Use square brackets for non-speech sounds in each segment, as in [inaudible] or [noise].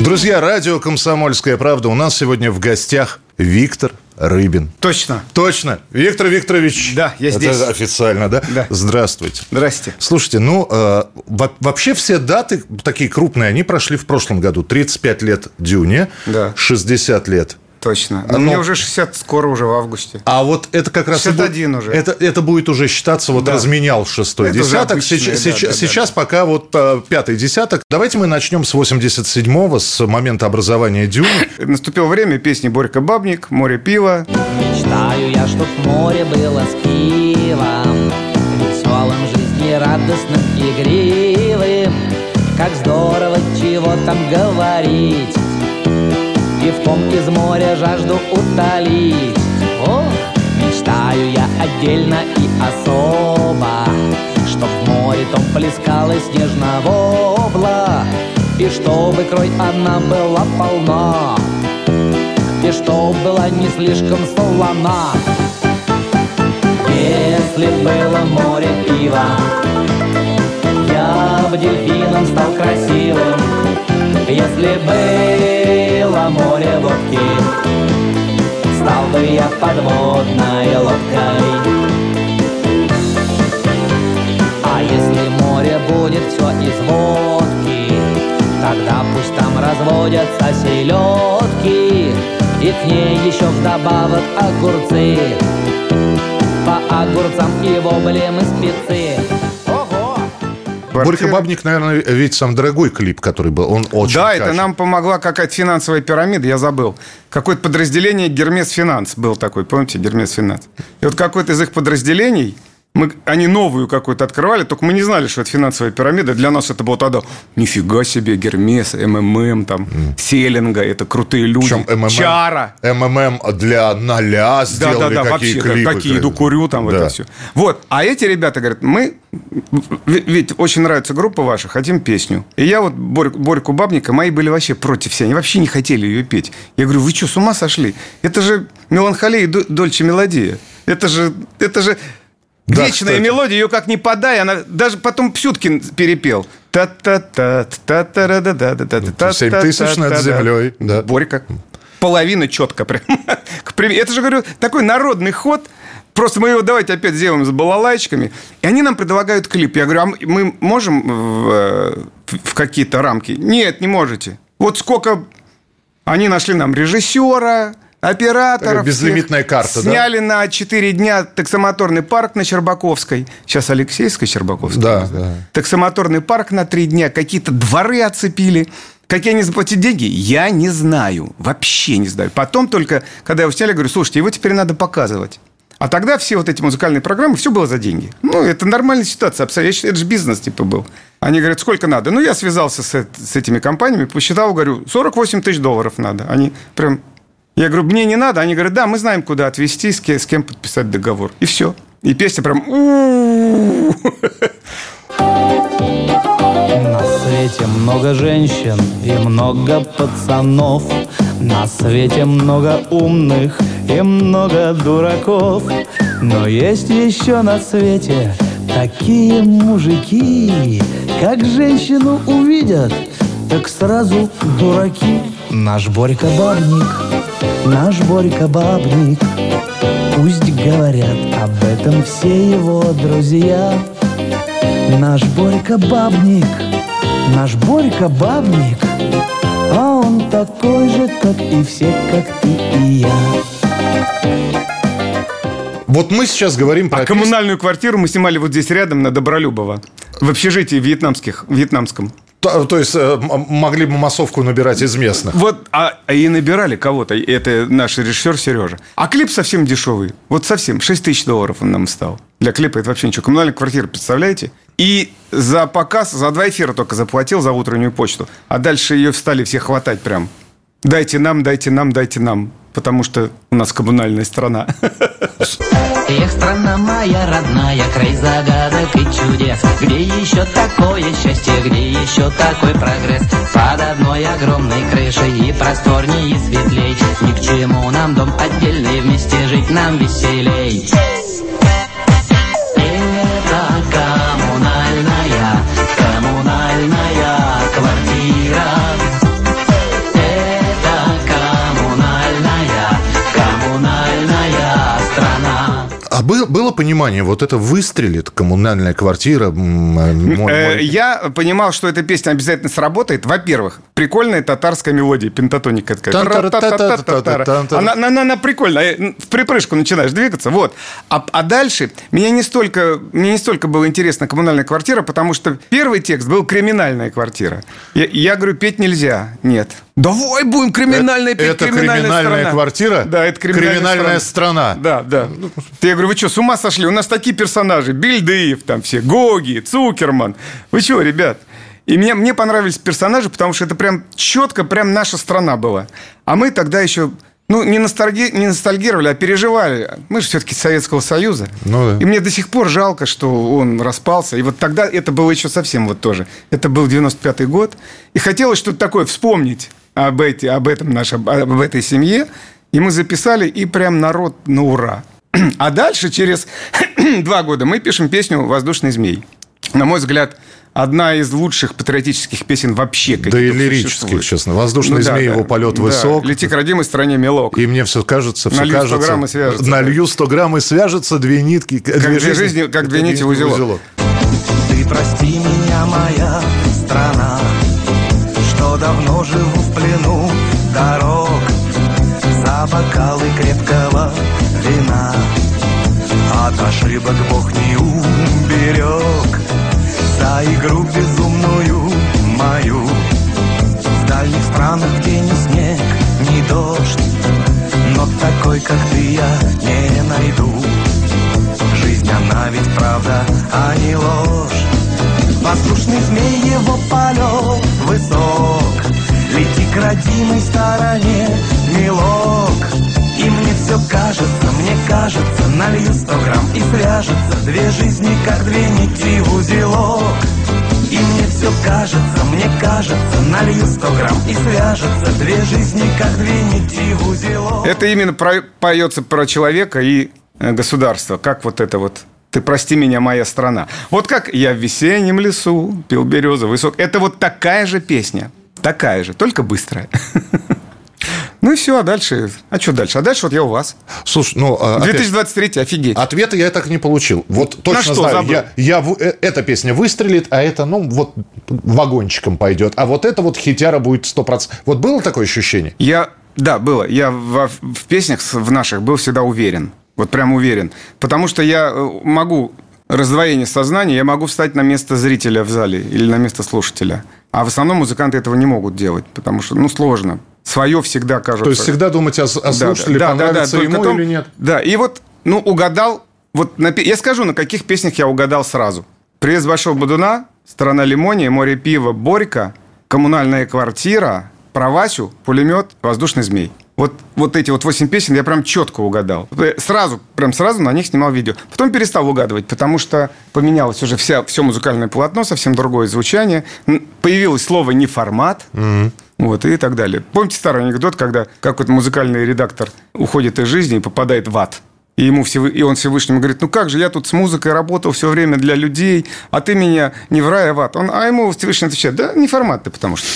Друзья, радио «Комсомольская правда». У нас сегодня в гостях Виктор Рыбин. Точно. Точно. Виктор Викторович. Да, я Это здесь. официально, да? Да. Здравствуйте. Здрасте. Слушайте, ну, э, во- вообще все даты такие крупные, они прошли в прошлом году. 35 лет Дюне, Да. 60 лет. Точно. Ну, ну- Мне уже 60 скоро, уже в августе. А вот это как раз... и 61 будет- уже. Это, это будет уже считаться, вот Да. разменял шестой Это десяток. обычное, Сейчас, да, сейчас, да, да, сейчас пока вот э, пятый десяток. Давайте мы начнем с 87-го, с момента образования Дюны. Наступило время песни Борька Бабник, Море пива. Мечтаю я, чтоб море было с пивом Веселым, жизнерадостным, игривым Как здорово, чего там говорить Пивком из моря жажду утолить Ох, мечтаю я отдельно и особо Чтоб в море том плескалось нежного обла И чтобы кровь она была полна и чтоб была не слишком солона. Если было море пива, я бы дельфином стал красивым. Если было море водки, стал бы я подводной лодкой. А если море будет все из водки, тогда пусть там разводятся селедки, и к ней еще вдобавок огурцы. По огурцам и вобле мы спецы. Ого! Борька Квартира. Бабник, наверное, ведь сам дорогой клип, который был. Он очень Да, это качественный. нам помогла какая-то финансовая пирамида, я забыл. Какое-то подразделение Гермес Финанс был такой, помните, Гермес Финанс. И вот какое-то из их подразделений, мы, они новую какую-то открывали, только мы не знали, что это финансовая пирамида. Для нас это было тогда, нифига себе, Гермес, МММ, там, Селинга, это крутые люди. Причем МММ, Чара. МММ для ноля Да, сделали да, да, какие вообще, клипы. как, какие иду курю, там Да. это все. Вот, а эти ребята говорят, мы, ведь очень нравится группа ваша, хотим песню. И я вот Борь- Борьку Бабника, мои были вообще против все, они вообще не хотели ее петь. Я говорю, вы что, с ума сошли? Это же меланхолия и до- дольче мелодия. Это же, это же Да, вечная кстати. мелодия, ее как ни подай, она даже потом Псюткин перепел. та та та та та та та та та та Семь тысяч над землей, да. Борька. Половина четко прям. [laughs] Это же, говорю, такой народный ход. Просто мы его давайте опять сделаем с балалайчиками. И они нам предлагают клип. Я говорю, а мы можем в, э, в какие-то рамки? Нет, не можете. Вот сколько они нашли нам режиссера, операторов. Такая безлимитная карта, да? Сняли на 4 дня таксомоторный парк на Щербаковской. Сейчас Алексейская Щербаковская. Да, да. Таксомоторный парк на 3 дня. Какие-то дворы оцепили. Какие они заплатили деньги, я не знаю. Вообще не знаю. Потом только, когда его сняли, говорю, слушайте, его теперь надо показывать. А тогда все вот эти музыкальные программы, все было за деньги. Ну, это нормальная ситуация. абсолютно. Это же бизнес типа был. Они говорят, сколько надо? Ну, я связался с, с этими компаниями, посчитал, говорю, 48 тысяч долларов надо. Они прям... Я говорю, мне не надо. Они говорят, да, мы знаем, куда отвезти, с кем, с кем подписать договор. И все. И песня прям... На свете много женщин и много пацанов На свете много умных и много дураков Но есть еще на свете такие мужики Как женщину увидят, так сразу дураки Наш Борька Бабник, наш Борька Бабник Пусть говорят об этом все его друзья Наш Борька Бабник, наш Борька Бабник, а он такой же, как и все, как ты и я. Вот мы сейчас говорим про А коммунальную квартиру мы снимали вот здесь рядом, на Добролюбово. В общежитии вьетнамских, вьетнамском. То, то есть э, могли бы массовку набирать из местных. Вот, а, а и набирали кого-то. Это наш режиссер Сережа. А клип совсем дешевый. Вот совсем. 6 тысяч долларов он нам стал. Для клипа это вообще ничего. Коммунальная квартира, представляете? И за показ, за два эфира только заплатил за утреннюю почту. А дальше ее стали все хватать прям. Дайте нам, дайте нам, дайте нам. Потому что у нас коммунальная страна. Эх, страна моя родная, край загадок и чудес Где еще такое счастье, где еще такой прогресс Под одной огромной крышей и просторней, и светлей Ни к чему нам дом отдельный, вместе жить нам веселей А был- было понимание, вот это выстрелит коммунальная квартира. э, мой- мой- Я понимал, что эта песня обязательно сработает. Во-первых, прикольная татарская мелодия, пентатоника такая. Она, она- она прикольная. В припрыжку начинаешь двигаться. Вот. А, а дальше меня не столько, мне не столько было интересно коммунальная квартира, потому что первый текст был криминальная квартира. Я, я говорю, петь нельзя. Нет. Давай будем криминальная петь, Это криминальная, криминальная страна. квартира? Да, это криминальная, Криминальная страна. Да, да. Я говорю, вы что, с ума сошли? У нас такие персонажи. Бильдеев там все, Гоги, Цукерман. Вы что, ребят? И мне, мне понравились персонажи, потому что это прям четко, прям наша страна была. А мы тогда еще, ну, не, ностальги, не ностальгировали, а переживали. Мы же все-таки Советского Союза. Ну да. И мне до сих пор жалко, что он распался. И вот тогда это было еще совсем вот тоже. Это был 95-й год. И хотелось что-то такое вспомнить об, эти, об этом нашем, об этой семье. И мы записали, и прям народ на ура. А дальше, через [clears throat] два года, мы пишем песню «Воздушный змей». На мой взгляд, одна из лучших патриотических песен вообще. Да и лирических, существует. честно. «Воздушный Ну змей», да. его полет Да. высок. «Лети к родимой стране, мелок». И мне все кажется, все Налью 100 кажется. грамм и свяжется. Налью 100 грамм и свяжется две нитки. Как две жизни, как две нити в узелок. Ты прости меня, моя страна, Что давно живу плену дорог. За бокалы крепкого вина. От ошибок Бог не уберег. За игру безумную мою. В дальних странах, где ни снег, ни дождь. Но такой, как ты, я не найду. Жизнь, она ведь правда, а не ложь. Воздушный змей, его полет высок Лети к родимой стороне, милок И мне все кажется, мне кажется Налью сто грамм и свяжется Две жизни, как две нити в узелок И мне все кажется, мне кажется Налью сто грамм и свяжется Две жизни, как две нити в узелок Это именно про- поется про человека и э, государство. Как вот это вот «Ты прости меня, моя страна». Вот как «Я в весеннем лесу пил березовый сок». Это вот такая же песня. Такая же, только быстрая. Ну и все, а дальше... А что дальше? А дальше вот я у вас. Слушай, ну... а, опять- 2023, офигеть. Ответа я так не получил. Вот точно что знаю, забыл? я, я э, эта песня выстрелит, а это, ну, вот вагончиком пойдет. А вот это вот хитяра будет 100%. Вот было такое ощущение? Я, да, было. Я во- в песнях в наших был всегда уверен. Вот прям уверен. Потому что я э, могу раздвоение сознания, я могу встать на место зрителя в зале или на место слушателя. А в основном музыканты этого не могут делать, потому что, ну, сложно. Свое всегда кажется. То есть всегда думать о, о Да, слушателе, да, да, понравится да, только ему том- или нет. Да, и вот, ну, угадал, вот на я скажу, на каких песнях я угадал сразу. «Привет с Большого Бодуна», «Страна лимония», «Море пива», «Борька», «Коммунальная квартира», «Про Васю», «Пулемет», «Воздушный змей». Вот, вот эти вот восемь песен я прям четко угадал. Сразу, прям сразу на них снимал видео. Потом перестал угадывать, потому что поменялось уже вся, все музыкальное полотно, совсем другое звучание. Появилось слово «не формат». Вот, и так далее. Помните старый анекдот, когда какой-то музыкальный редактор уходит из жизни и попадает в ад? И, ему Всевы- и он Всевышнему говорит, ну как же, я тут с музыкой работал все время для людей, а ты меня не в рай, а в ад. Он, а ему Всевышний отвечает, да не формат ты, потому что...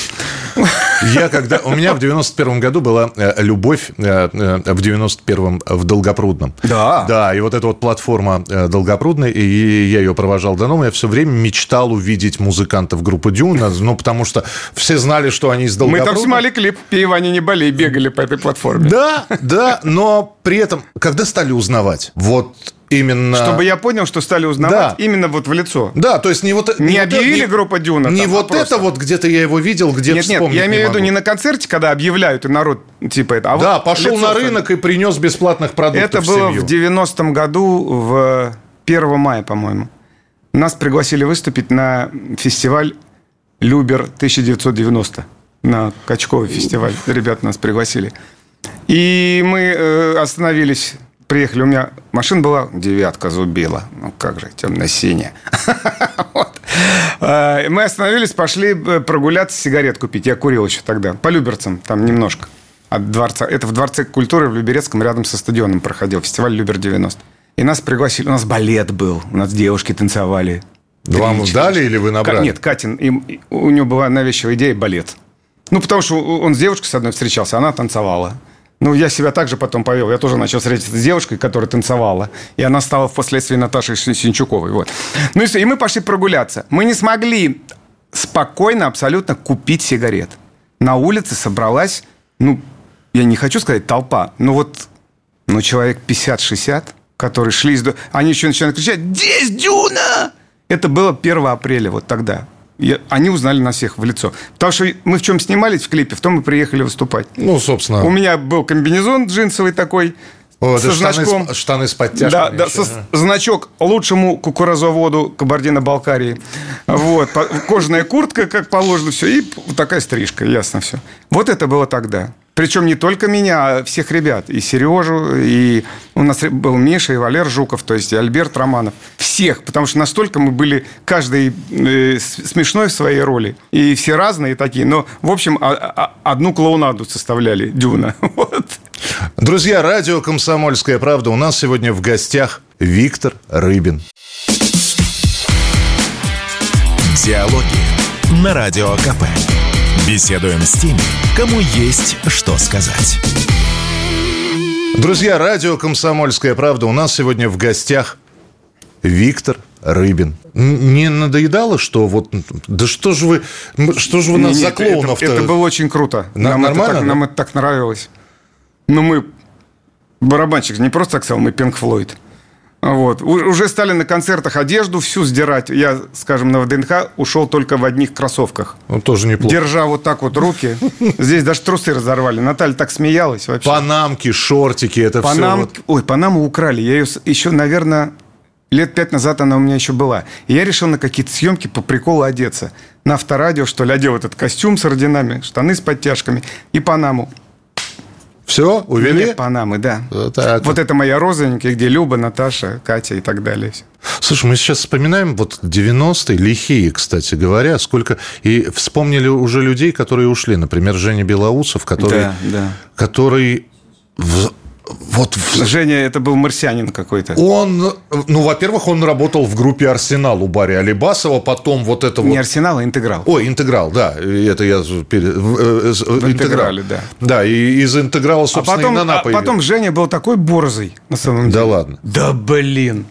Я когда... У меня в 91 году была э, любовь э, э, в 91-м в Долгопрудном. Да. Да, и вот эта вот платформа Долгопрудной, и я ее провожал до дома, я все время мечтал увидеть музыкантов группы Дюна, ну, потому что все знали, что они из Мы Долгопрудного. там снимали клип «Пей, Ваня, не болей», бегали по этой платформе. Да, да, но при этом, когда стали узнавать, вот именно... Чтобы я понял, что стали узнавать Да. именно вот в лицо. Да, то есть не вот... Не вот объявили это- группа Дюна Не там, а вот просто. это вот где-то я его видел, где Нет, нет, я имею в виду не на концерте, когда объявляют, и народ типа это. А Да, вот пошел на рынок и принес бесплатных продуктов Это в было семью. в 90-м году, в 1 мая, по-моему. Нас пригласили выступить на фестиваль «Любер 1990». на Качковый фестиваль. Ребята нас пригласили. И мы э, остановились, приехали. У меня машина была, девятка зубила. Ну как же, темно-синяя. [laughs] Э, Мы остановились, пошли э, прогуляться, сигарет купить. Я курил еще тогда. По Люберцам, там немножко. От дворца. Это в Дворце культуры в Люберецком, рядом со стадионом проходил фестиваль Любер-90. И нас пригласили. У нас балет был. У нас девушки танцевали. Вам дали или вы набрали? Нет, Катин. им- у него была навязчивая идея балет. Ну, потому что он с девушкой с одной встречался, она танцевала. Ну, я себя также потом повел. Я тоже начал встретиться с девушкой, которая танцевала. И она стала впоследствии Наташей Син- Синчуковой. Вот. Ну и все. И мы пошли прогуляться. Мы не смогли спокойно абсолютно купить сигарет. На улице собралась, ну, я не хочу сказать толпа, но вот ну, человек 50-60, которые шли из... Они еще начинают кричать «Здесь Дюна!» Это было 1 апреля, вот тогда. И они узнали нас всех в лицо. Потому что мы в чем снимались в клипе, в том мы приехали выступать. Ну, собственно. У меня был комбинезон джинсовый такой, О, со это штаны, значком. с, штаны с подтяжками. Да, да, еще. со- значок лучшему кукурузоводу Кабардино-Балкарии. Вот, кожаная куртка, как положено, все, и такая стрижка, ясно все. Вот это было тогда. Причем не только меня, а всех ребят. И Сережу, и у нас был Миша, и Валер Жуков, то есть и Альберт Романов. Всех, потому что настолько мы были каждый э, смешной в своей роли. И все разные такие. Но, в общем, а- а- одну клоунаду составляли Дюна. [laughs] Вот. Друзья, радио «Комсомольская правда». У нас сегодня в гостях Виктор Рыбин. Диалоги на Радио КП. Беседуем с теми, кому есть что сказать. Друзья, радио «Комсомольская правда». У нас сегодня в гостях Виктор Рыбин. Не надоедало, что вот... Да что же вы... Что же вы нас Не, за клоунов это, это было очень круто. На- нам, нормально, это так, да? нам это так нравилось. Ну, мы барабанщик не просто так сказал, мы Пинк Флойд. Вот. Уже стали на концертах одежду всю сдирать. Я, скажем, на ВДНХ ушел только в одних кроссовках. Ну, тоже неплохо. Держа вот так вот руки. Здесь даже трусы разорвали. Наталья так смеялась вообще. Панамки, шортики, это все... Панам... вот- Ой, Панаму украли. Я ее еще, наверное, лет пять назад она у меня еще была. И я решил на какие-то съемки по приколу одеться. На авторадио, что ли, одел этот костюм с орденами, штаны с подтяжками и Панаму. Все, увели? Нет, Панамы, да. Вот так вот это моя розовенькая, где Люба, Наташа, Катя и так далее. Слушай, мы сейчас вспоминаем вот 90-е, лихие, кстати говоря, сколько... И вспомнили уже людей, которые ушли. Например, Женя Белоусов, который... Да, да. Который... в- вот Женя, это был марсианин какой-то. он, ну, во-первых, он работал в группе «Арсенал» у Барри Алибасова, потом вот это Не вот... Арсенал, а Интеграл. Ой, интеграл, да, это я пере- в, э, интеграл. интеграле, да. Да, и из интеграла, А собственно, потом, и на а потом Женя был такой борзый, на самом Да деле. ладно. Да блин.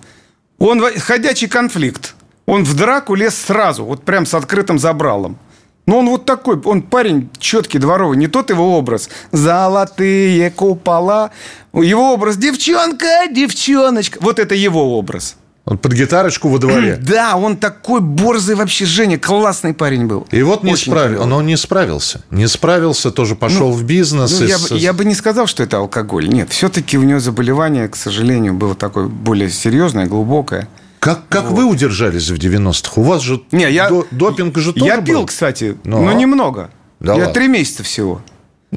Он ходячий конфликт. Он в драку лез сразу, вот прям с открытым забралом. Но он вот такой, он парень четкий, дворовый, не тот его образ. Золотые купола. Его образ девчонка, девчоночка. Вот это его образ. Он под гитарочку во дворе. [clears throat] Да, он такой борзый вообще, Женя, классный парень был. И вот не справился, но он не справился. Не справился, тоже пошел в бизнес. Ну, и я, бы, я бы не сказал, что это алкоголь. Нет, все-таки у него заболевание, к сожалению, было такое более серьезное, глубокое. Как, как вы удержались в 90-х? У вас же Не, я, до- допинг же тоже Я пил, был. кстати, Ну, но а? немного. Да я ладно? три месяца всего.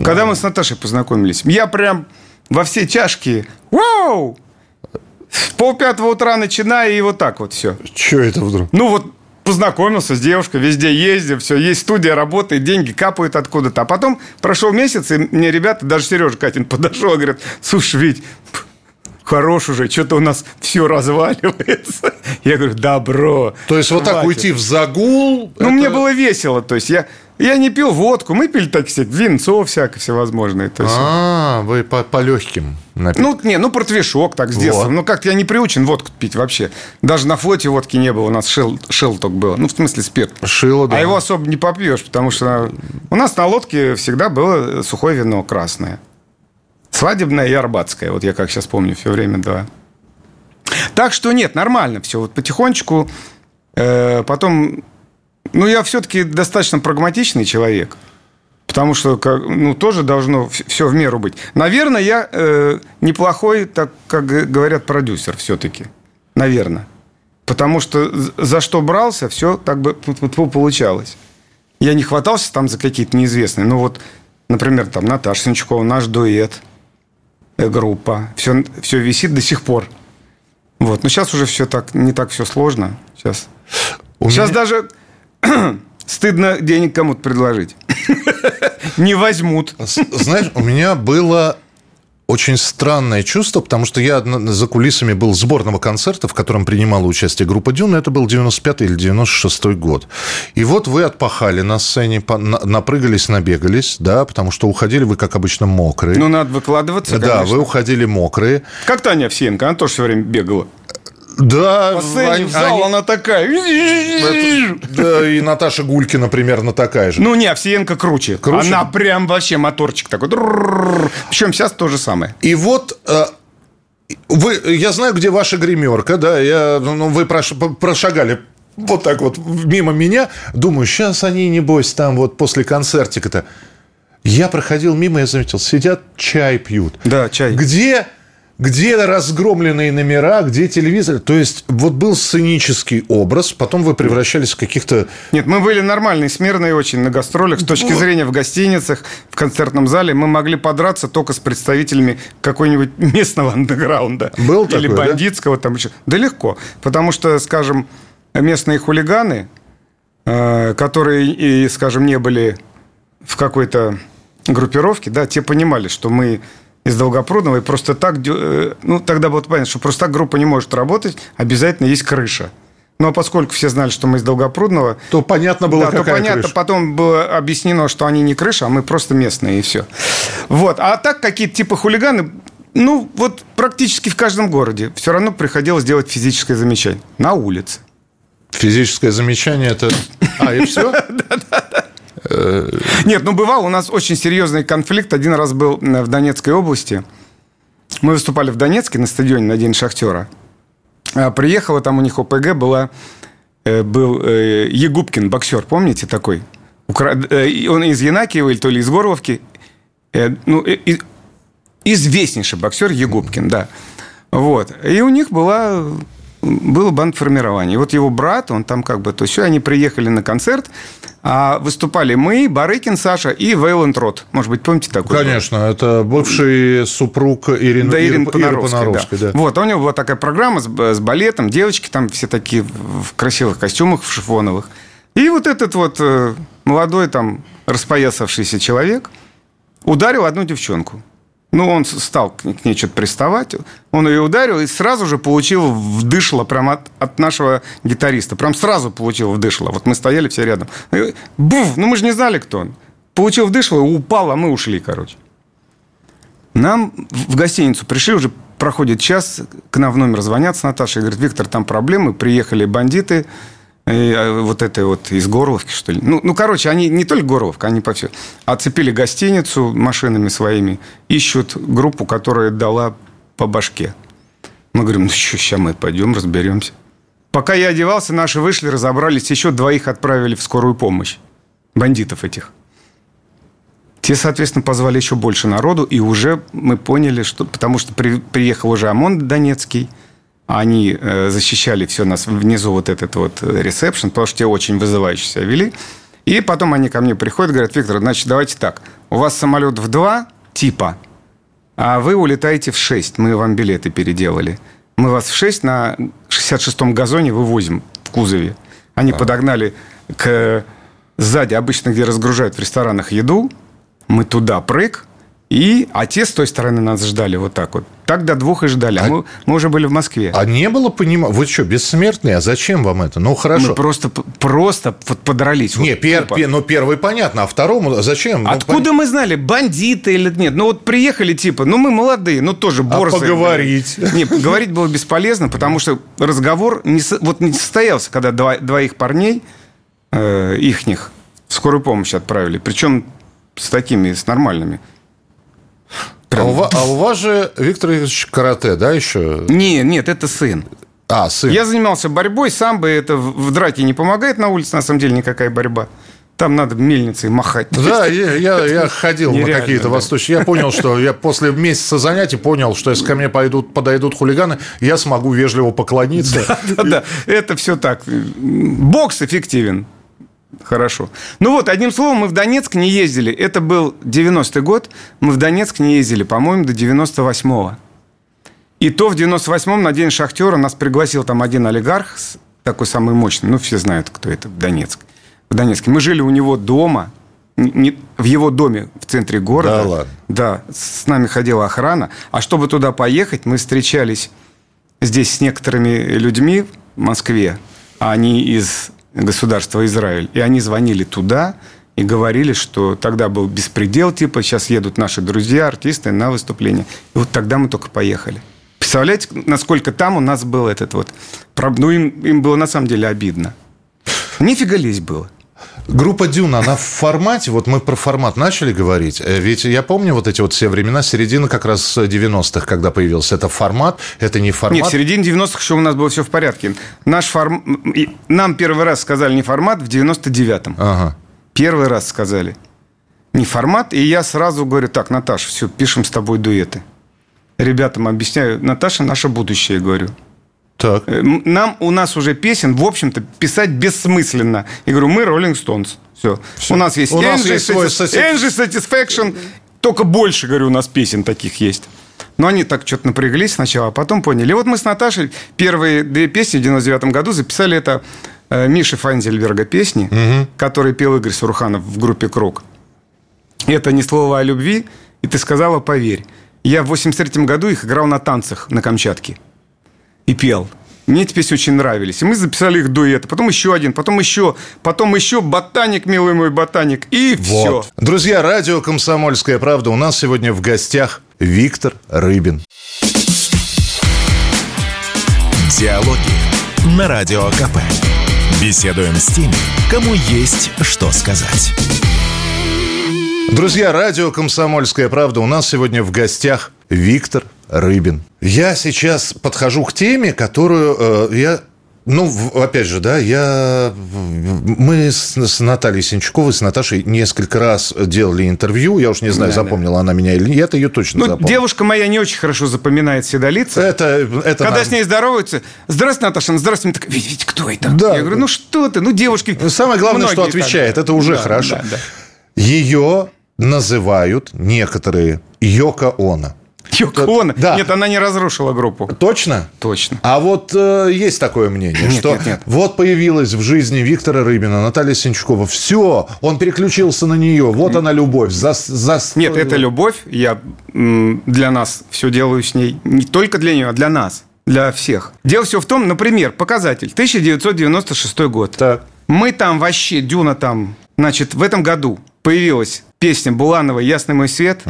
Когда мы с Наташей познакомились. Я прям во все чашки. Вау! С полпятого утра начиная, и вот так вот все. Че это вдруг? Ну вот познакомился с девушкой, везде ездим, все, есть студия, работает, деньги капают откуда-то. А потом прошел месяц, и мне ребята, даже Сережа Катин подошел и говорит, слушай, Вить, хорош уже, что-то у нас все разваливается. Я говорю, добро. То есть вот так уйти в загул? Ну, это- мне было весело. То есть я, я не пил водку, мы пили так всякое, винцо всякое всевозможное. То есть, А, вы по, по легким ну, не, ну, портвишок так с детства. Вот. Ну, как-то я не приучен водку пить вообще. Даже на флоте водки не было, у нас шел, шелток был. Ну, в смысле, спирт. Шило, да. А его особо не попьешь, потому что у нас на лодке всегда было сухое вино красное. Свадебное и арбатское. Вот я как сейчас помню все время, да. Так что нет, нормально все. Вот потихонечку. Э, потом... Ну, я все-таки достаточно прагматичный человек. Потому что, ну, тоже должно все в меру быть. Наверное, я э, неплохой, так как говорят, продюсер все-таки. Наверное. Потому что за что брался, все так бы получалось. Я не хватался там за какие-то неизвестные. Ну вот, например, там Наташа Сенчукова, наш дуэт, группа. Все, все висит до сих пор. Вот. Но сейчас уже все так, не так все сложно. Сейчас, У сейчас меня- даже [clears throat] стыдно денег кому-то предложить. [laughs] Не возьмут. Знаешь, у меня было очень странное чувство, потому что я за кулисами был сборного концерта, в котором принимала участие группа Дюна. Это был 95 или 96 год. И вот вы отпахали на сцене, напрыгались, набегались, да, потому что уходили вы, как обычно, мокрые. Ну, надо выкладываться, да, конечно. вы уходили мокрые. Как Таня Овсиенко, она тоже все время бегала. Да, По сцене, они- в зал, они- она такая. Да, и Наташа Гулькина примерно такая же. Ну, не, Овсиенко круче. Круче? Она прям вообще моторчик такой. Причем сейчас то же самое. И вот э, вы, я знаю, где ваша гримерка, да, я, ну, вы прош- прошагали вот так вот мимо меня, думаю, сейчас они, небось, там вот после концертика-то. Я проходил мимо, я заметил, сидят, чай пьют. Да, чай. Где, где разгромленные номера, где телевизор? То есть вот был сценический образ, потом вы превращались в каких-то... Нет, мы были нормальные, смирные очень на гастролях. С точки зрения в гостиницах, в концертном зале мы могли подраться только с представителями какой-нибудь [laughs] местного андеграунда. Был Или такой, да? бандитского там еще. Да легко. Потому что, скажем, местные хулиганы, э, которые, и, скажем, не были в какой-то группировке, да, те понимали, что мы из Долгопрудного, и просто так, э, ну, тогда было понятно, что просто так группа не может работать, обязательно есть крыша. Но поскольку все знали, что мы из Долгопрудного, То понятно было, да, то какая понятно, крыша. потом было объяснено, что они не крыша, а мы просто местные, и все. Вот. А так какие-то типа хулиганы, ну, вот практически в каждом городе все равно приходилось делать физическое замечание. На улице. Физическое замечание это... А, и все? [laughs] Нет, ну бывал, у нас очень серьезный конфликт. Один раз был в Донецкой области. Мы выступали в Донецке на стадионе на День Шахтера. А Приехала там у них ОПГ, была, э, был э, Егубкин, боксер, помните такой? Э, Он из Янакиева или то ли из Горловки. Ну, известнейший боксер Егубкин, да. Вот. И у них была, было бандформирование. И вот его брат, он там как бы... То есть они приехали на концерт, выступали мы, Барыкин Саша и Вейланд Рот. Может быть, помните такой? был? Конечно, это бывший супруг Ирины, Да, Ирины Иры- Понаровской, Понаровской, да. да. Вот, а у него была такая программа с, с балетом, девочки там все такие в красивых костюмах, в шифоновых. И вот этот вот э, молодой там распоясавшийся человек ударил одну девчонку. Ну, он стал к ней, что-то приставать. Он ее ударил и сразу же получил вдышло прямо от, от нашего гитариста. Прям сразу получил вдышло. Вот мы стояли все рядом. И Буф! Ну, мы же не знали, кто он. Получил вдышло, упал, а мы ушли, короче. Нам в гостиницу пришли, уже проходит час, к нам в номер звонят с Наташей, говорит, Виктор, там проблемы, приехали бандиты, вот это вот из Горловки, что ли. Ну, ну, короче, они не только Горловка, они по все. Оцепили гостиницу машинами своими, ищут группу, которая дала по башке. Мы говорим, ну что, сейчас мы пойдем, разберемся. Пока я одевался, наши вышли, разобрались, еще двоих отправили в скорую помощь. Бандитов этих. Те, соответственно, позвали еще больше народу, и уже мы поняли, что... Потому что при- приехал уже ОМОН Донецкий, они э, защищали все нас внизу, вот этот вот э, ресепшн, потому что те очень вызывающе себя вели. И потом они ко мне приходят, говорят, Виктор, значит, давайте так. У вас самолет в два типа, а вы улетаете в 6. Мы вам билеты переделали. Мы вас в 6 на 66-м газоне вывозим в кузове. Они подогнали к сзади, обычно, где разгружают в ресторанах еду. Мы туда прыг. И, а те с той стороны нас ждали вот так вот. Так до двух и ждали. А, А- мы, мы уже были в Москве. А не было понимания... Вы что, бессмертные? А зачем вам это? Ну, хорошо. мы просто, просто вот подрались. Не, вот пер, тупо. пе- ну, первый понятно, а второму зачем? Ну, Откуда мы знали, бандиты или нет? Ну вот приехали типа, ну мы молодые, ну тоже борзые. А поговорить? блин. Не, говорить было бесполезно, потому что разговор не, вот не состоялся, когда два- двоих парней, э, ихних, в скорую помощь отправили. Причем с такими, с нормальными. А у, ва- а у вас же, Виктор Игоревич, карате, да, еще? Не, нет, это сын. А, сын. Я занимался борьбой, сам бы это в драке не помогает на улице, на самом деле никакая борьба. Там надо мельницей махать. Да, [laughs] я, я, я [laughs] ходил на какие-то да. восточные. Я понял, что я после месяца занятий понял, что если ко мне пойдут, подойдут хулиганы, я смогу вежливо поклониться. Да, это все так. Бокс эффективен. Хорошо. Ну вот, одним словом, мы в Донецк не ездили. Это был 90-й год. Мы в Донецк не ездили, по-моему, до 98-го. И то в 98-м на День шахтера нас пригласил там один олигарх, такой самый мощный. Ну, все знают, кто это, в Донецк. В Донецке. Мы жили у него дома, не, в его доме в центре города. Да ладно? Да, с нами ходила охрана. А чтобы туда поехать, мы встречались здесь с некоторыми людьми в Москве, а они из государства Израиль. И они звонили туда и говорили, что тогда был беспредел, типа, сейчас едут наши друзья, артисты на выступление. И вот тогда мы только поехали. Представляете, насколько там у нас был этот вот... Ну, им, им было на самом деле обидно. Нифига лезть было. Группа Дюна, она в формате, вот мы про формат начали говорить, э, ведь я помню вот эти вот все времена, середина как раз 90-х, когда появился. Это формат, это не формат. Нет, в середине 90-х еще у нас было все в порядке. Наш форм... Нам первый раз сказали не формат в 99-м. Ага. Первый раз сказали. Не формат, и я сразу говорю, так, Наташа, все, пишем с тобой дуэты. Ребятам объясняю, Наташа наше будущее, говорю. Так. Э, Нам, у нас уже песен, в общем-то, писать бессмысленно. Я говорю, мы Rolling Stones. Все. Всё. У нас есть У нас Angie, есть Angie Satisfaction. Только больше, говорю, у нас песен таких есть. Но они так что-то напряглись сначала, а потом поняли. И вот мы с Наташей первые две песни в 99 году записали это э, Миши Файнзельберга песни, которые пел Игорь Суруханов в группе «Круг». Это не слово о любви, и ты сказала «поверь». Я в 83 году их играл на танцах на Камчатке и пел. Мне эти песни очень нравились. И мы записали их дуэты. Потом еще один, потом еще, потом еще «Ботаник, милый мой ботаник». И все. Вот. Друзья, радио «Комсомольская правда». У нас сегодня в гостях Виктор Рыбин. Диалоги на Радио КП. Беседуем с теми, кому есть что сказать. Друзья, радио «Комсомольская правда». У нас сегодня в гостях Виктор Рыбин. Я сейчас подхожу к теме, которую э, я... Ну, опять же, да, я... Мы с, с Натальей Синчуковой, с Наташей несколько раз делали интервью. Я уж не знаю, Да, да. запомнила она меня или нет. Ее точно Ну, запомнил. девушка моя не очень хорошо запоминает всегда лица. Это, это Когда нам- с ней здороваются, здравствуй, Наташа, ну, здравствуй, Мне так, «Вить, Вить, кто это? Да. Я говорю, ну что ты, ну девушки. Самое главное, что так, отвечает. да. Это уже Да, хорошо. да, да. Ее называют некоторые Йоко Оно. Йоко Оно? Да. Нет, она не разрушила группу. Точно? Точно. А вот э, есть такое мнение, Нет, что нет, нет. вот появилась в жизни Виктора Рыбина, Наталья Синчукова, все, он переключился на нее, вот она любовь. За, за- Нет, это любовь. Я для нас все делаю с ней. Не только для нее, а для нас. Для всех. Дело все в том, например, показатель. 1996 год. Так. Мы там вообще, Дюна там, значит, в этом году появилась песня Буланова «Ясный мой свет»,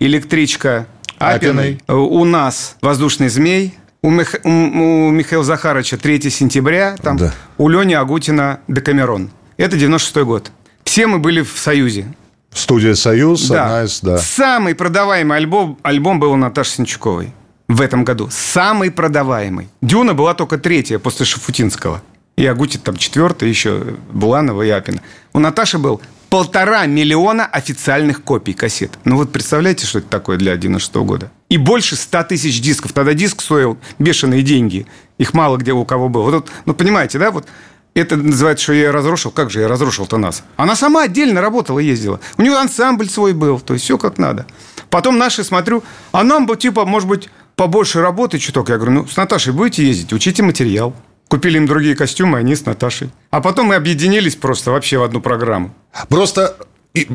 «Электричка Апиной», у нас «Воздушный змей», у, Мих- у- Михаила Захаровича 3 сентября, там, Да. у Лени Агутина «Декамерон». Это 96 год. Все мы были в Союзе. Студия «Союз», Да. из, да. Самый продаваемый альбом, альбом был у Наташи Синчуковой в этом году. Самый продаваемый. Дюна была только третья после Шафутинского. И Агутин там четвертая, еще Буланова и Апина. У Наташи был полтора миллиона официальных копий кассет. Ну вот представляете, что это такое для 96 года? И больше 100 тысяч дисков. Тогда диск стоил бешеные деньги. Их мало где у кого было. Вот, ну, понимаете, да? Вот это называется, что я разрушил. Как же я разрушил-то нас? Она сама отдельно работала, ездила. У нее ансамбль свой был. То есть все как надо. Потом наши смотрю, а нам бы, типа, может быть, побольше работы чуток. Я говорю, ну, с Наташей будете ездить, учите материал. Купили им другие костюмы, они с Наташей. А потом мы объединились просто вообще в одну программу. Просто и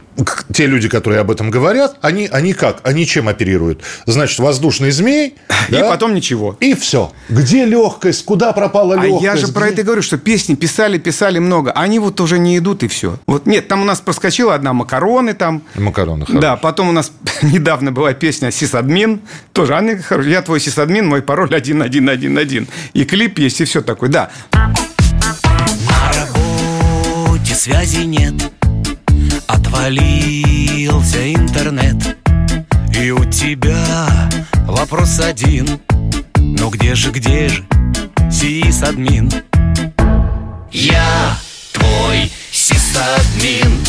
те люди, которые об этом говорят, они, они как? Они чем оперируют? Значит, воздушный змей, [laughs] И да? потом ничего. И все. Где легкость? Куда пропала А легкость? я же про Где- это и говорю, что песни писали, писали много. а Они вот уже не идут, и все. Вот нет, там у нас проскочила одна макароны там. Макароны Да, потом у нас [laughs] недавно была песня «Сисадмин». Тоже, они хорошие. я твой сисадмин, мой пароль 1111. И клип есть, и все такое. Да, На работе связи нет Отвалился интернет. И у тебя вопрос один. Но где же, где же сисадмин? Я твой сисадмин.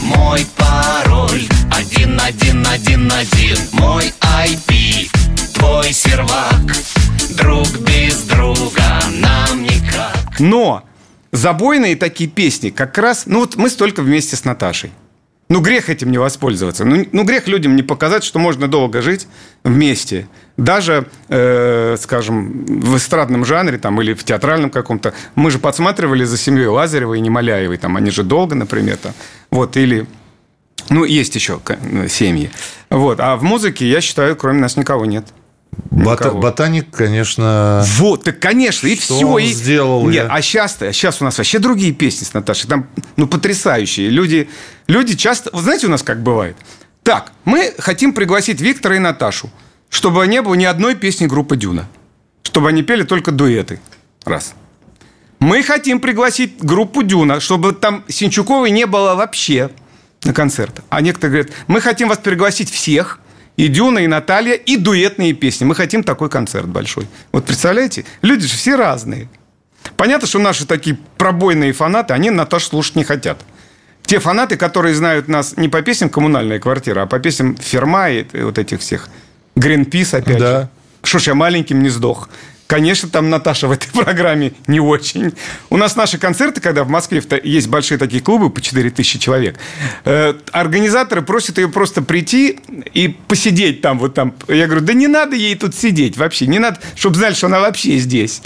Мой пароль один, один, один, один. Мой IP, твой сервак. Друг без друга нам никак Но забойные такие песни, как раз... Ну, вот мы столько вместе с Наташей. Ну, грех этим не воспользоваться. Ну, ну грех людям не показать, что можно долго жить вместе. Даже, э, скажем, в эстрадном жанре там, или в театральном каком-то. Мы же подсматривали за семьей Лазаревой и Немоляевой. Там, они же долго, например. Там. Вот, или ну, есть еще семьи. Вот. А в музыке, я считаю, кроме нас никого нет. Бота- ботаник, конечно... Вот, так, конечно, и Что все. он и... сделал, Нет, я- а сейчас-то, сейчас у нас вообще другие песни с Наташей. Там, ну, потрясающие. Люди, люди часто... Вы знаете, у нас как бывает? Так, мы хотим пригласить Виктора и Наташу, чтобы не было ни одной песни группы «Дюна». Чтобы они пели только дуэты. Раз. Мы хотим пригласить группу «Дюна», чтобы там Синчуковой не было вообще на концерт. А некоторые говорят, мы хотим вас пригласить всех, и Дюна, и Наталья, и дуэтные песни. Мы хотим такой концерт большой. Вот представляете? Люди же все разные. Понятно, что наши такие пробойные фанаты, они Наташу слушать не хотят. Те фанаты, которые знают нас не по песням «Коммунальная квартира», а по песням «Ферма» и вот этих всех. «Гринпис» опять Да. же. «Что ж я маленьким не сдох». Конечно, там Наташа в этой [laughs] программе не очень. У нас наши концерты, когда в Москве есть большие такие клубы по 4 тысячи человек, э, организаторы просят ее просто прийти и посидеть там, вот там. Я говорю, да не надо ей тут сидеть вообще. Не надо, чтобы знали, что она вообще здесь.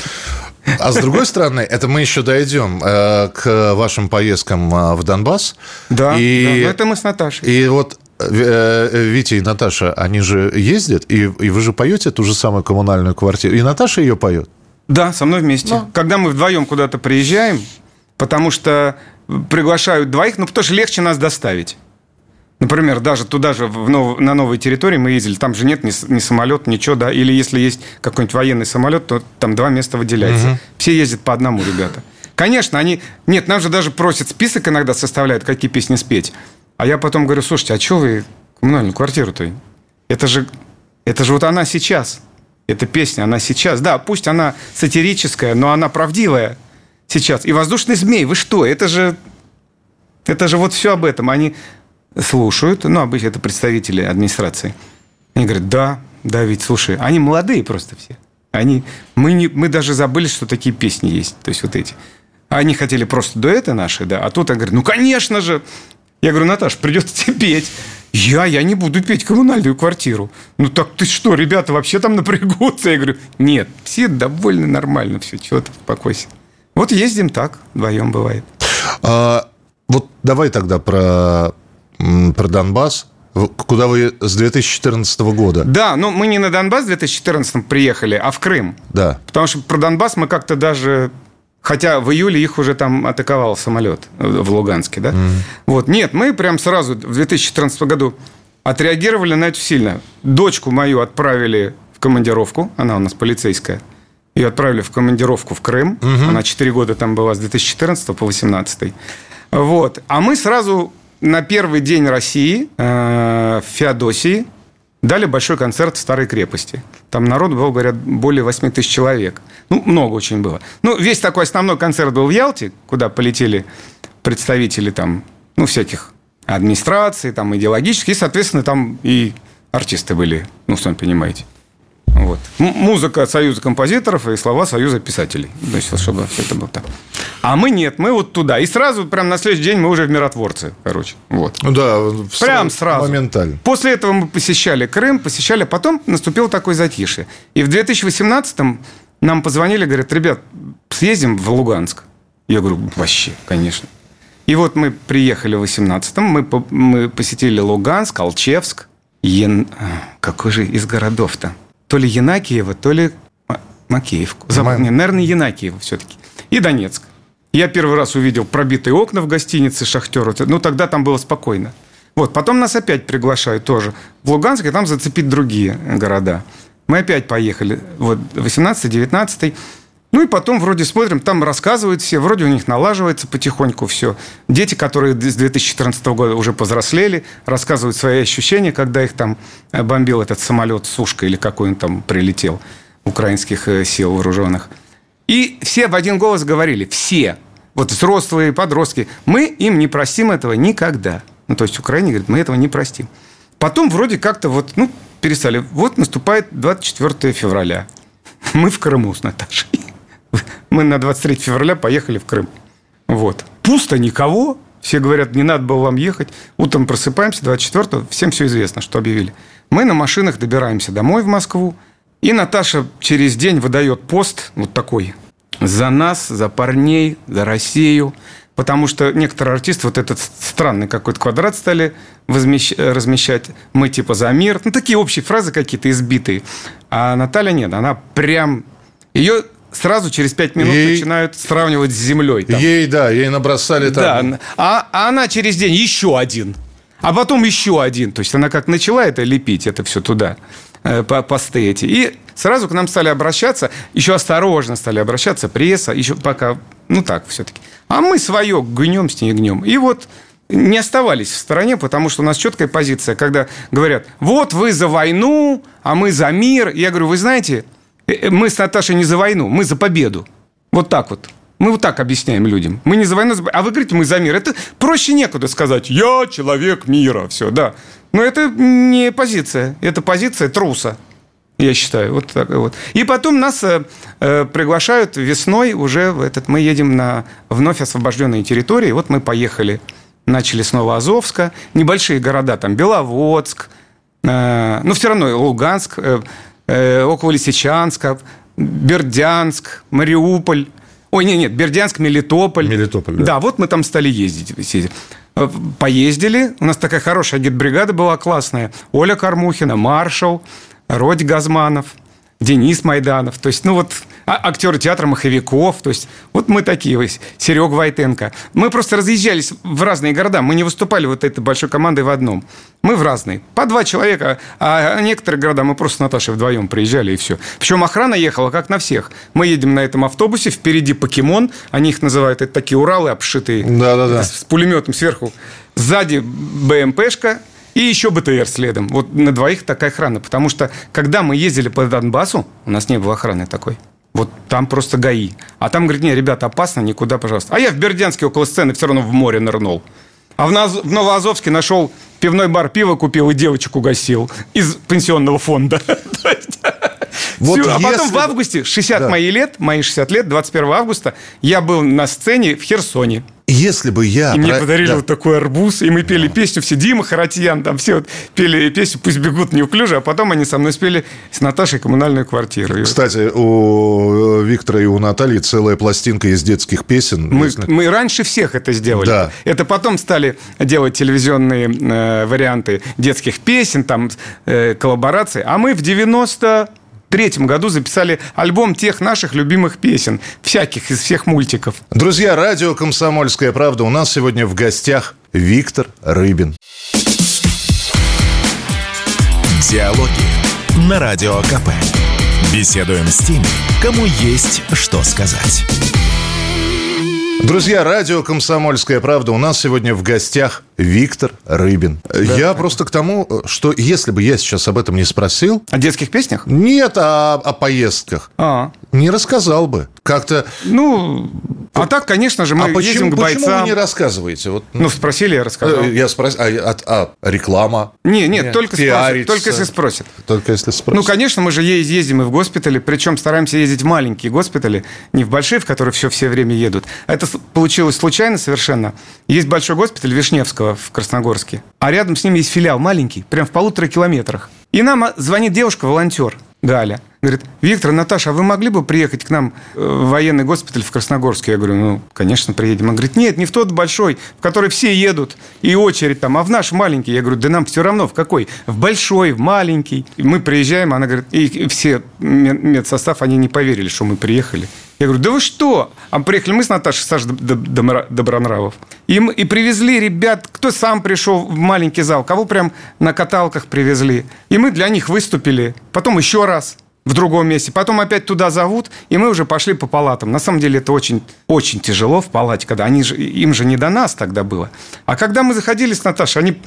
А с другой стороны, это мы еще дойдем э, к вашим поездкам э, в Донбасс. Да, И, да, это мы с Наташей. и вот Витя и Наташа, они же ездят, и, и вы же поете ту же самую коммунальную квартиру. И Наташа ее поет. Да, со мной вместе. Когда мы вдвоем куда-то приезжаем, потому что приглашают двоих, ну, потому что легче нас доставить. Например, даже туда же, в нов- на новой территории мы ездили, там же нет ни, ни самолета, ничего, да, или если есть какой-нибудь военный самолет, то там два места выделяется. Все ездят по одному, ребята. Конечно, они... Нет, нам же даже просят список иногда составляют, какие песни спеть. А я потом говорю, слушайте, а что вы коммунальную квартиру-то? Это же, это же вот она сейчас. Эта песня, она сейчас. Да, пусть она сатирическая, но она правдивая сейчас. И «Воздушный змей», вы что? Это же... Это же вот все об этом. Они слушают, ну, обычно это представители администрации. Они говорят, да, да, ведь, слушай, они молодые просто все. Они, мы, не, мы даже забыли, что такие песни есть. То есть вот эти. Они хотели просто дуэты наши, да. А тут я говорю, ну, конечно же. Я говорю, Наташ, придется тебе [laughs] петь. Я, я не буду петь коммунальную квартиру. Ну так ты что, ребята вообще там напрягутся? Я говорю, нет, все довольно нормально все, чего ты, успокойся. Вот ездим так, вдвоем бывает. А, вот давай тогда про, про Донбасс. Куда вы с 2014 года? Да, но мы не на Донбасс в 2014 приехали, а в Крым. Да. Потому что про Донбасс мы как-то даже... Хотя в июле их уже там атаковал самолет в Луганске, да? Вот. Нет, мы прям сразу в 2014 году отреагировали на это сильно. Дочку мою отправили в командировку, она у нас полицейская. Ее отправили в командировку в Крым. Она 4 года там была с 2014 по 2018. Вот. А мы сразу на первый день России э, в Феодосии дали большой концерт в Старой крепости. Там народ был, говорят, более 8 тысяч человек. Ну, много очень было. Ну, весь такой основной концерт был в Ялте, куда полетели представители там, ну, всяких администраций, там, идеологических, и, соответственно, там и артисты были, ну, сами понимаете. Вот. Музыка Союза композиторов и слова Союза писателей. То есть, чтобы все это было так. А мы нет, мы вот туда. И сразу, прям на следующий день мы уже в миротворцы, короче. Вот. Ну да, Прям сразу. Моментально. После этого мы посещали Крым, посещали, а потом наступил такой затишье. И в 2018-м нам позвонили, говорят, ребят, съездим в Луганск. Я говорю, вообще, конечно. И вот мы приехали в 18-м, мы, по- мы посетили Луганск, Алчевск, Ян... а, Какой же из городов-то? То ли Янакиево, то ли Ма- Макеевку. Забыл. Не, наверное, Янакиево все-таки. И Донецк. Я первый раз увидел пробитые окна в гостинице «Шахтер». Ну, тогда там было спокойно. Вот, потом нас опять приглашают тоже в Луганск, и там зацепить другие города. Мы опять поехали, вот, 18-19 ну и потом вроде смотрим, там рассказывают все, вроде у них налаживается потихоньку все. Дети, которые с 2014 года уже повзрослели, рассказывают свои ощущения, когда их там э, бомбил этот самолет Сушка или какой он там прилетел, украинских э, сил вооруженных. И все в один голос говорили, все, вот взрослые, подростки, мы им не простим этого никогда. Ну, то есть Украине говорит, мы этого не простим. Потом вроде как-то вот, ну, перестали. Вот наступает 24 февраля. [laughs] Мы в Крыму с Наташей. Мы на 23 февраля поехали в Крым. Вот. Пусто, никого. Все говорят, не надо было вам ехать. Утром просыпаемся, 24-го, всем все известно, что объявили. Мы на машинах добираемся домой в Москву. И Наташа через день выдает пост вот такой. За нас, за парней, за Россию. Потому что некоторые артисты вот этот странный какой-то квадрат стали возмещ- размещать. Мы типа за мир. Ну, такие общие фразы какие-то избитые. А Наталья нет. Она прям... Ее сразу через пять минут Ей- начинают сравнивать с землей. там. Ей, да, ей набросали там... Да, а, а она через день еще один. А потом еще один. То есть она как начала это лепить, это все туда, э, по посты эти. И сразу к нам стали обращаться, еще осторожно стали обращаться, пресса, еще пока, ну так все-таки. А мы свое гнем с ней гнем. И вот не оставались в стороне, потому что у нас четкая позиция, когда говорят, вот вы за войну, а мы за мир. Я говорю, вы знаете, мы с Наташей не за войну, мы за победу. Вот так вот. Мы вот так объясняем людям. Мы не за войну, за- а вы говорите, мы за мир. Это проще некуда сказать. Я человек мира. Все, да. Но это не позиция. Это позиция труса. Я считаю, вот так вот. И потом нас э, э, приглашают весной уже в этот. Мы едем на вновь освобожденные территории. Вот мы поехали, начали с Новоазовска, небольшие города там Беловодск, э, ну все равно Луганск, э, э, около Лисичанска, Бердянск, Мариуполь. Ой, нет, нет, Бердянск, Мелитополь. Мелитополь, да. Да, вот мы там стали ездить. ездить. Э, Поездили. У нас такая хорошая гидбригада была классная. Оля Кормухина, Маршал, Родь Газманов, Денис Майданов. То есть, ну вот, а- актеры театра Маховиков. То есть, вот мы такие, вот, Серег Войтенко. Мы просто разъезжались в разные города. Мы не выступали вот этой большой командой в одном. Мы в разные. По два человека. А некоторые города мы просто с Наташей вдвоем приезжали, и все. Причем охрана ехала, как на всех. Мы едем на этом автобусе, впереди покемон. Они их называют, это такие Уралы обшитые. Да-да-да. С пулеметом сверху. Сзади БМПшка, и еще БТР следом. Вот на двоих такая охрана. Потому что, когда мы ездили по Донбассу, у нас не было охраны такой. Вот там просто ГАИ. А там говорит, не, ребята, опасно, никуда, пожалуйста. А я в Бердянске около сцены все равно в море нырнул. А в, Наз- в Новоазовске нашел пивной бар, пиво купил и девочек угостил из пенсионного фонда. [laughs] Вот А потом если в бы- августе, 60 Да. мои лет, мои 60 лет, 21 августа, я был на сцене в Херсоне. Если бы я... И мне про- подарили да. вот такой арбуз, и мы пели песню все, Дима Харатьян, там все вот пели песню «Пусть бегут неуклюже», а потом они со мной спели с Наташей «Коммунальную квартиру». Кстати, у Виктора и у Натальи целая пластинка из детских песен. мы, Если- мы раньше всех это сделали. Да. Это потом стали делать телевизионные э, варианты детских песен, там э, коллаборации. А мы в 90 третьем году записали альбом тех наших любимых песен, всяких из всех мультиков. Друзья, радио «Комсомольская правда». У нас сегодня в гостях Виктор Рыбин. Диалоги на Радио КП. Беседуем с теми, кому есть что сказать. Друзья, радио «Комсомольская правда». У нас сегодня в гостях Виктор Рыбин. Я просто к тому, что если бы я сейчас об этом не спросил, О детских песнях? нет, а о поездках, А, не рассказал бы. Как-то... ну, а так, конечно же, мы а почему, ездим к почему бойцам. вы не рассказываете? Вот, Ну, спросили, я рассказал. э, я спросил, а, а- а реклама? Не, нет, Нет, только, спросят, только если спросят. Только если спросить. Ну, конечно, мы же ездим и в госпитали, причем стараемся ездить в маленькие госпитали, не в большие, в которые все все время едут. Это получилось случайно совершенно. Есть большой госпиталь Вишневского в Красногорске, а рядом с ним есть филиал маленький, прям в полутора километрах. И нам а, звонит девушка-волонтер, Галя. Говорит, Виктор, Наташа, а вы могли бы приехать к нам э, в военный госпиталь в Красногорске? Я говорю, ну, конечно, приедем. Она говорит, нет, не в тот большой, в который все едут, и очередь там, а в наш маленький. Я говорю, да нам все равно, в какой? В большой, в маленький. И мы приезжаем, она говорит, и все ме- медсостав, они не поверили, что мы приехали. Я говорю, да вы что? А приехали мы с Наташей, Саша Добронравов. И, мы- и привезли ребят, кто сам пришел в маленький зал, кого прям на каталках привезли. И мы для них выступили. Потом еще раз в другом месте. Потом опять туда зовут, и мы уже пошли по палатам. На самом деле это очень, очень тяжело в палате, когда они же, им же не до нас тогда было. А когда мы заходили с Наташей, они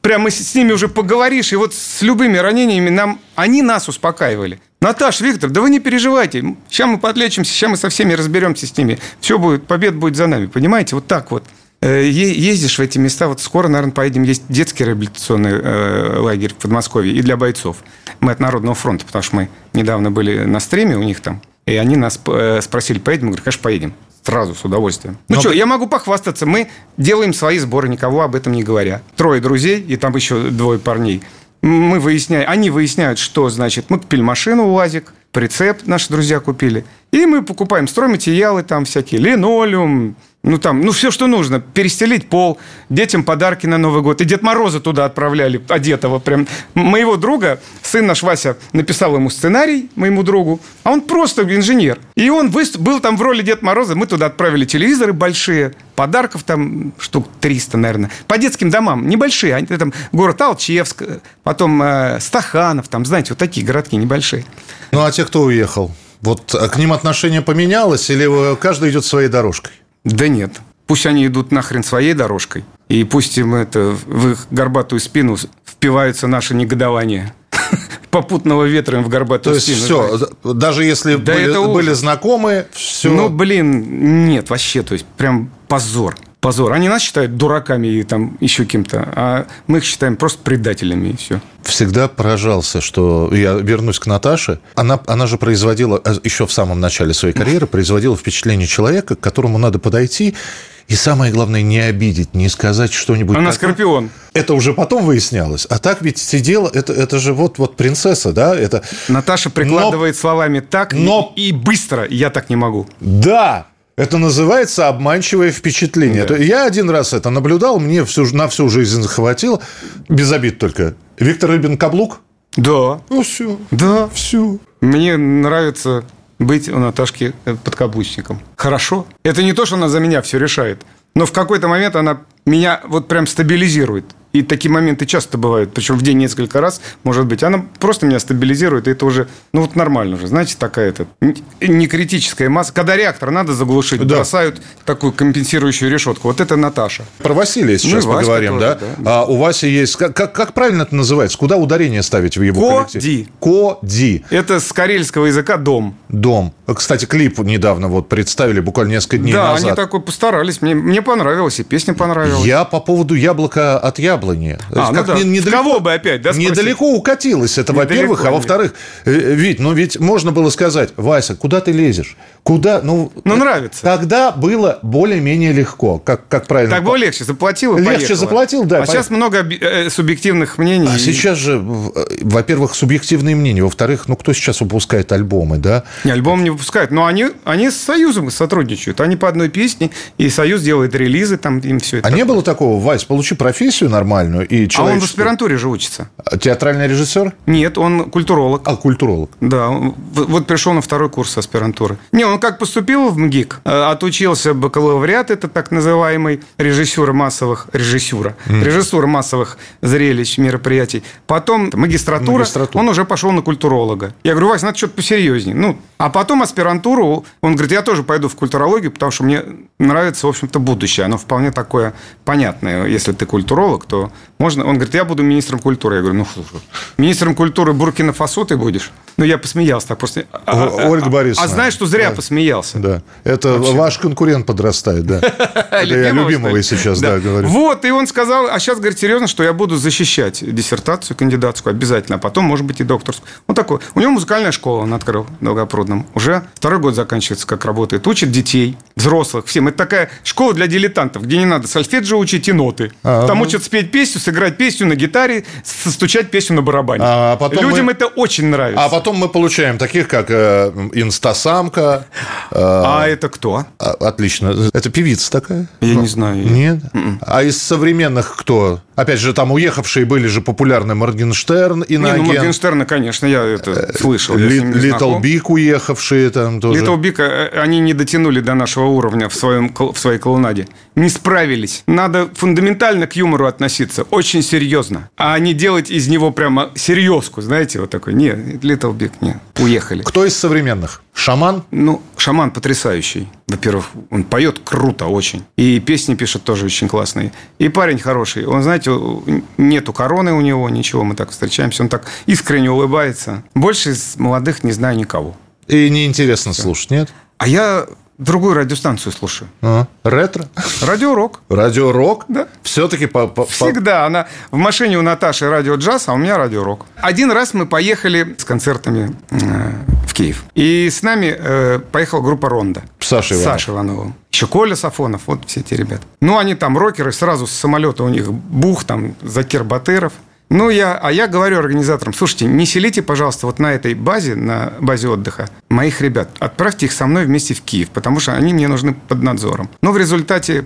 прямо с ними уже поговоришь, и вот с любыми ранениями нам, они нас успокаивали. Наташ, Виктор, да вы не переживайте. Сейчас мы подлечимся, сейчас мы со всеми разберемся с ними. Все будет, победа будет за нами. Понимаете, вот так вот. Э, Ездишь в эти места, вот скоро, наверное, поедем. Есть детский реабилитационный э, лагерь в Подмосковье и для бойцов. Мы от Народного фронта, потому что мы недавно были на стриме у них там, и они нас э, спросили, поедем? Мы говорим, конечно, поедем. Сразу, с удовольствием. Ну Но что, я могу похвастаться. Мы делаем свои сборы, никого об этом не говоря. Трое друзей, и там еще двое парней. Мы выясняем, они выясняют, что значит. Мы купили машину УАЗик, прицеп наши друзья купили. И мы покупаем стройматериалы, там всякие, линолеум, ну там, ну все, что нужно. Перестелить пол, детям подарки на Новый год. И Дед Мороза туда отправляли, одетого прям. Моего друга, сын наш Вася, написал ему сценарий, моему другу, а он просто инженер. И он выс- был там в роли Дед Мороза. Мы туда отправили телевизоры большие, подарков там штук 300, наверное. По детским домам, небольшие. Они, там город Алчевск, потом э, Стаханов, там, знаете, вот такие городки небольшие. Ну, а те, кто уехал? Вот а к ним отношение поменялось или э, каждый идет своей дорожкой? Да нет. Пусть они идут нахрен своей дорожкой. И пусть им это в их горбатую спину впиваются наши негодования. [laughs] Попутного ветра им в То горбатую есть спину. все, даже если Да были, были знакомые, все. Ну, блин, нет, вообще, то есть прям позор. Позор. Они нас считают дураками и там еще кем-то, а мы их считаем просто предателями и все. всегда поражался, что я вернусь к Наташе. Она, она же производила, э, еще в самом начале своей карьеры, [laughs] производила впечатление человека, к которому надо подойти и самое главное, не обидеть, не сказать что-нибудь. Она такое. скорпион. Это уже потом выяснялось. А так ведь сидела, это, это же вот, вот принцесса, да? Это... Наташа прикладывает словами так и- но- и, быстро. Я так не могу. Да! Это называется обманчивое впечатление. Да. Я один раз это наблюдал, мне всю, на всю жизнь захватило. Без обид только. Виктор Рыбин каблук? Да. Ну, все. Да. Все. Мне нравится быть у Наташки э, подкаблучником. Хорошо. Это не то, что она за меня все решает. Но в какой-то момент она меня вот прям стабилизирует. И такие моменты часто бывают, причем в день несколько раз, может быть. Она просто меня стабилизирует, и это уже, ну вот нормально уже. Знаете, такая это не критическая масса. Когда реактор надо заглушить, Да. бросают такую компенсирующую решетку. Вот это Наташа. Про Василия сейчас Ну и Васька поговорим, тоже, да? да. А у Васи есть... Как, как, как правильно это называется? Куда ударение ставить в его Коди. коллектив? Коди. Это с карельского языка «дом». Дом. Кстати, клип недавно вот представили, буквально несколько дней да, назад. они такой постарались. Мне, мне понравилось, и песня понравилась. Я по поводу яблока от яблони. А, ну да. В кого бы опять, да, спросить? Недалеко укатилось это, во-первых. А во-вторых, э, Вить, ну ведь можно было сказать, Вася, куда ты лезешь? Куда? Ну, Ну, э, нравится. Тогда было более-менее легко. Как, как правильно? Так было легче, заплатил и Легче поехала. заплатил, да, А поехал. сейчас много оби- э, субъективных мнений. А И- сейчас же, э, во-первых, субъективные мнения. Во-вторых, ну кто сейчас выпускает альбомы, да? Не, альбом не выпускают, но они, они с Союзом сотрудничают. Они по одной песне, и Союз делает релизы, там им все это. А не было такого, Вась, получи профессию нормальную и А он в аспирантуре же учится. Театральный режиссер? Нет, он культуролог. А, культуролог. Да, вот пришел на второй курс аспирантуры. Не, он как поступил в МГИК, э, отучился бакалавриат, это так называемый режиссура массовых, режиссура, режиссура массовых зрелищ, мероприятий. Потом магистратура, Магистратура. он уже пошел на культуролога. Я говорю, Вась, надо что-то посерьезнее. Ну, а потом аспирантуру, он говорит, я тоже пойду в культурологию, потому что мне нравится, в общем-то, будущее. Оно вполне такое понятное. Если ты культуролог, то можно... Он говорит, я буду министром культуры. Я говорю, ну, министром культуры Буркина-Фасо ты будешь? Ну, я посмеялся так просто. А, а, Ольга а- Борисовна. А знаешь, что зря Да. посмеялся? Да. Это ваш конкурент подрастает, да. [laughs] Я любимого сейчас, да, говорю. Вот, и он сказал, а сейчас, говорит, серьезно, что я буду защищать диссертацию кандидатскую обязательно, а потом, может быть, и докторскую. Он такой. У него музыкальная школа он открыл в Долгопрудном. Уже второй год заканчивается, как работает. Учит детей, взрослых, всем. Это такая школа для дилетантов, где не надо сольфеджио учить и ноты. А, Там ну. учат спеть песню, сыграть песню на гитаре, стучать песню на барабане. А потом Людям мы- это очень нравится. А потом мы получаем таких, как э, Инстасамка. э, А это кто? а, Отлично. Это певица такая? Я не знаю. Нет? А из современных кто? Опять же, там уехавшие были же популярны Моргенштерн, Не, ну, Иноагент, Моргенштерна, конечно, я это слышал. я с ним не Little. Big уехавшие там тоже. Little Big, э, они не дотянули до нашего уровня в, своем, в своей клоунаде. Не справились. Надо фундаментально к юмору относиться, очень серьезно. А не делать из него прямо серьезку, знаете, вот такой. Нет, Little Big, нет, уехали. Кто из современных? Шаман? Ну, шаман потрясающий. Во-первых, он поет круто очень. И песни пишет тоже очень классные. И парень хороший. Он, знаете, нету короны у него, ничего, мы так встречаемся. Он так искренне улыбается. Больше из молодых не знаю никого. И неинтересно слушать, нет? А я другую радиостанцию слушаю. А, Ретро? Радио Рок. Радио Рок? Да. Все-таки по, по- Всегда. Она в машине у Наташи радио джаз, а у меня радио рок. Один раз мы поехали с концертами э, в Киев. И с нами э, поехала группа «Ронда». Саша Иванов. Саша Ивановым. Еще Коля Сафонов, вот все эти ребята. Ну, они там рокеры, сразу с самолета у них бух, там, Закир Батыров. Ну, я, а я говорю организаторам, слушайте, не селите, пожалуйста, вот на этой базе, на базе отдыха, моих ребят. Отправьте их со мной вместе в Киев, потому что они мне нужны под надзором. Но в результате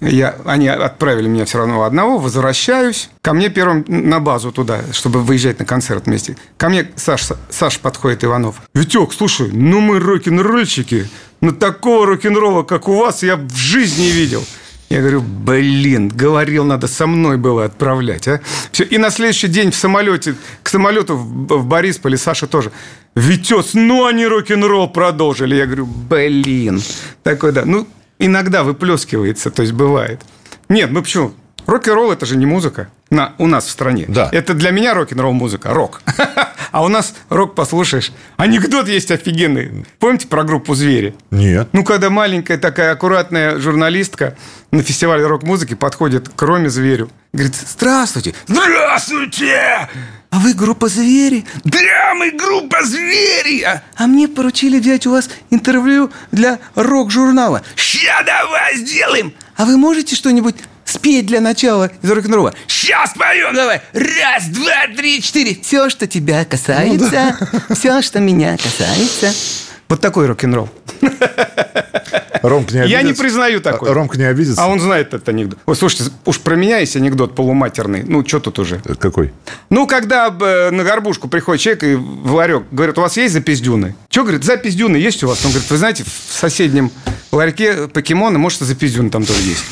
я, они отправили меня все равно одного, возвращаюсь. Ко мне первым на базу туда, чтобы выезжать на концерт вместе. Ко мне Саш, Саш подходит Иванов. Витек, слушай, ну мы рок-н-ролльщики. Но такого рок-н-ролла, как у вас, я в жизни не видел. Я говорю, блин, говорил, надо со мной было отправлять, а? Все. И на следующий день в самолете, к самолету в, Борисполе Саша тоже. Витес, ну они рок-н-ролл продолжили. Я говорю, блин. Такой, да. Ну, иногда выплескивается, то есть бывает. Нет, ну почему? Рок-н-ролл – это же не музыка на, у нас в стране. Да. Это для меня рок-н-ролл музыка, рок. [laughs] А у нас рок послушаешь. Анекдот есть офигенный. Помните про группу «Звери»? Нет. Ну, когда маленькая такая аккуратная журналистка на фестивале рок-музыки подходит к Роме Зверю. Говорит, здравствуйте. Здравствуйте! А вы группа «Звери»? Да, мы группа «Звери». А, а мне поручили взять у вас интервью для рок-журнала. Ща давай сделаем. А вы можете что-нибудь спеть для начала из рок-н-ролла? Сейчас поем, давай. Раз, два, три, четыре. Все, что тебя касается, все, что меня касается. Вот такой рок-н-ролл. [laughs] Ромка не обидится? Я не признаю такой. Ромка не обидится? А он знает этот анекдот. Ой, слушайте, уж про меня есть анекдот полуматерный. Ну, что тут уже? Какой? Ну, когда э, на горбушку приходит человек и в ларек говорит, у вас есть запись дюны? Что, говорит, запись дюны есть у вас? Он говорит, вы знаете, в соседнем ларьке покемоны, может, и запись дюны там тоже есть.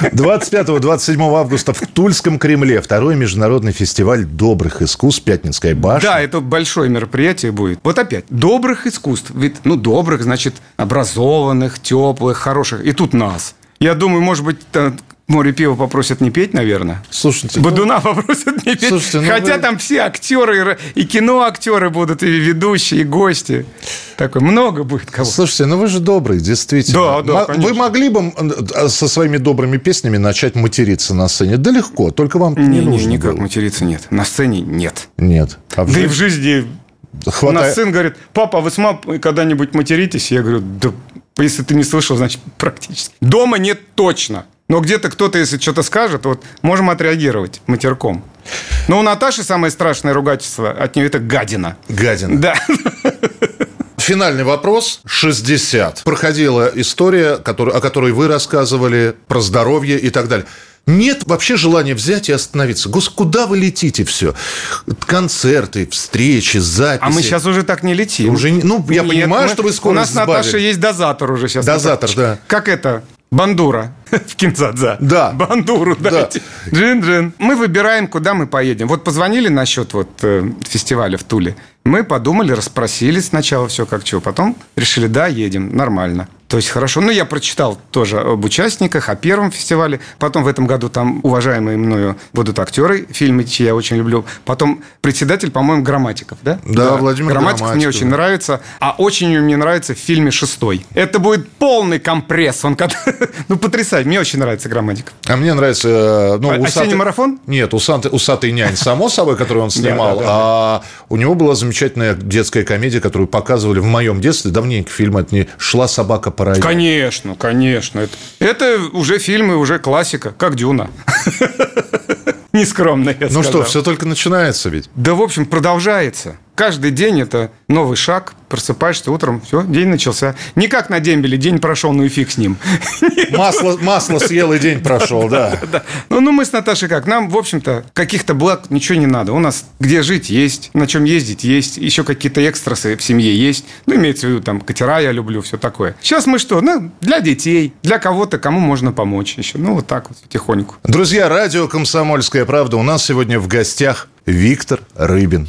25-27 августа в Тульском Кремле второй международный фестиваль добрых искусств «Пятницкая башня». Да, это большое мероприятие будет. Вот опять, добрых искусств. Ведь, ну, добрых, значит, образованных, теплых, хороших. И тут нас. Я думаю, может быть, море пива попросят не петь, наверное. Слушайте, ну, Бодуна попросят не петь. Слушайте, ну Хотя вы- там все актеры, и киноактеры будут, и ведущие, и гости. Такой, много будет кого. Слушайте, ну вы же добрый, действительно. Да, да, М- конечно. Вы могли бы м, со своими добрыми песнями начать материться на сцене? Да легко, только вам не, Не, нужно никак было. материться нет. На сцене нет. Нет. А Да и в жизни жизни У хватает- нас сын говорит, папа, а вы с мамой когда-нибудь материтесь? Я говорю, да если ты не слышал, значит практически. Дома нет точно. Но где-то кто-то, если что-то скажет, вот можем отреагировать матерком. Но у Наташи самое страшное ругательство от нее это гадина. Гадина. Да. Финальный вопрос. 60. Проходила история, который- о которой вы рассказывали, про здоровье и так далее. Нет вообще желания взять и остановиться. Гос, куда вы летите все? Концерты, встречи, записи. А мы сейчас уже так не летим. Уже ну, я понимаю, мы- что вы У скорость нас, Наташа, сбавили. есть дозатор уже сейчас. Дозатор, да. Как это? Бандура [laughs] в Кинзадза. Да. Бандуру Да. дайте. Джин-джин. Мы выбираем, куда мы поедем. Вот позвонили насчет вот э, фестиваля в Туле. Мы подумали, расспросили сначала все как чего. Потом решили, да, едем, нормально. То есть хорошо. Ну, я прочитал тоже об участниках, о первом фестивале. Потом в этом году там уважаемые мною будут актеры, фильмы, чьи я очень люблю. Потом председатель, по-моему, Грамматиков, да? Да, Владимир Грамматиков мне Грамматиков, очень да. нравится. А очень мне нравится в фильме «Шестой». Это будет полный компресс. Он как... [laughs] Ну, потрясающе. Мне очень нравится Грамматиков. А мне нравится... э, Ну, А- «Осенний марафон»? Нет, усатый, «Усатый нянь», само собой, которую он [laughs] снимал. да, да, А у него была замечательная детская комедия, которую показывали в моем детстве. Давненько фильм это не «Шла собака по раю». Конечно, конечно. Это, это уже фильмы, уже классика, как «Дюна». [laughs] Нескромно, я Ну что, сказал. все только начинается ведь. Да, в общем, продолжается. Каждый день это новый шаг. Просыпаешься утром, все, день начался. Не как на дембеле, день прошел, ну и фиг с ним. [laughs] Масло, масло съел и день прошел, [laughs] да. Ну, ну, мы с Наташей как? Нам, в общем-то, каких-то благ ничего не надо. У нас где жить есть, на чем ездить есть, еще какие-то экстрасы в семье есть. Ну, имеется в виду, там, катера я люблю, все такое. Сейчас мы что? Ну, для детей, для кого-то, кому можно помочь еще. Ну, вот так вот, потихоньку. Друзья, радио «Комсомольская правда». У нас сегодня в гостях Виктор Рыбин.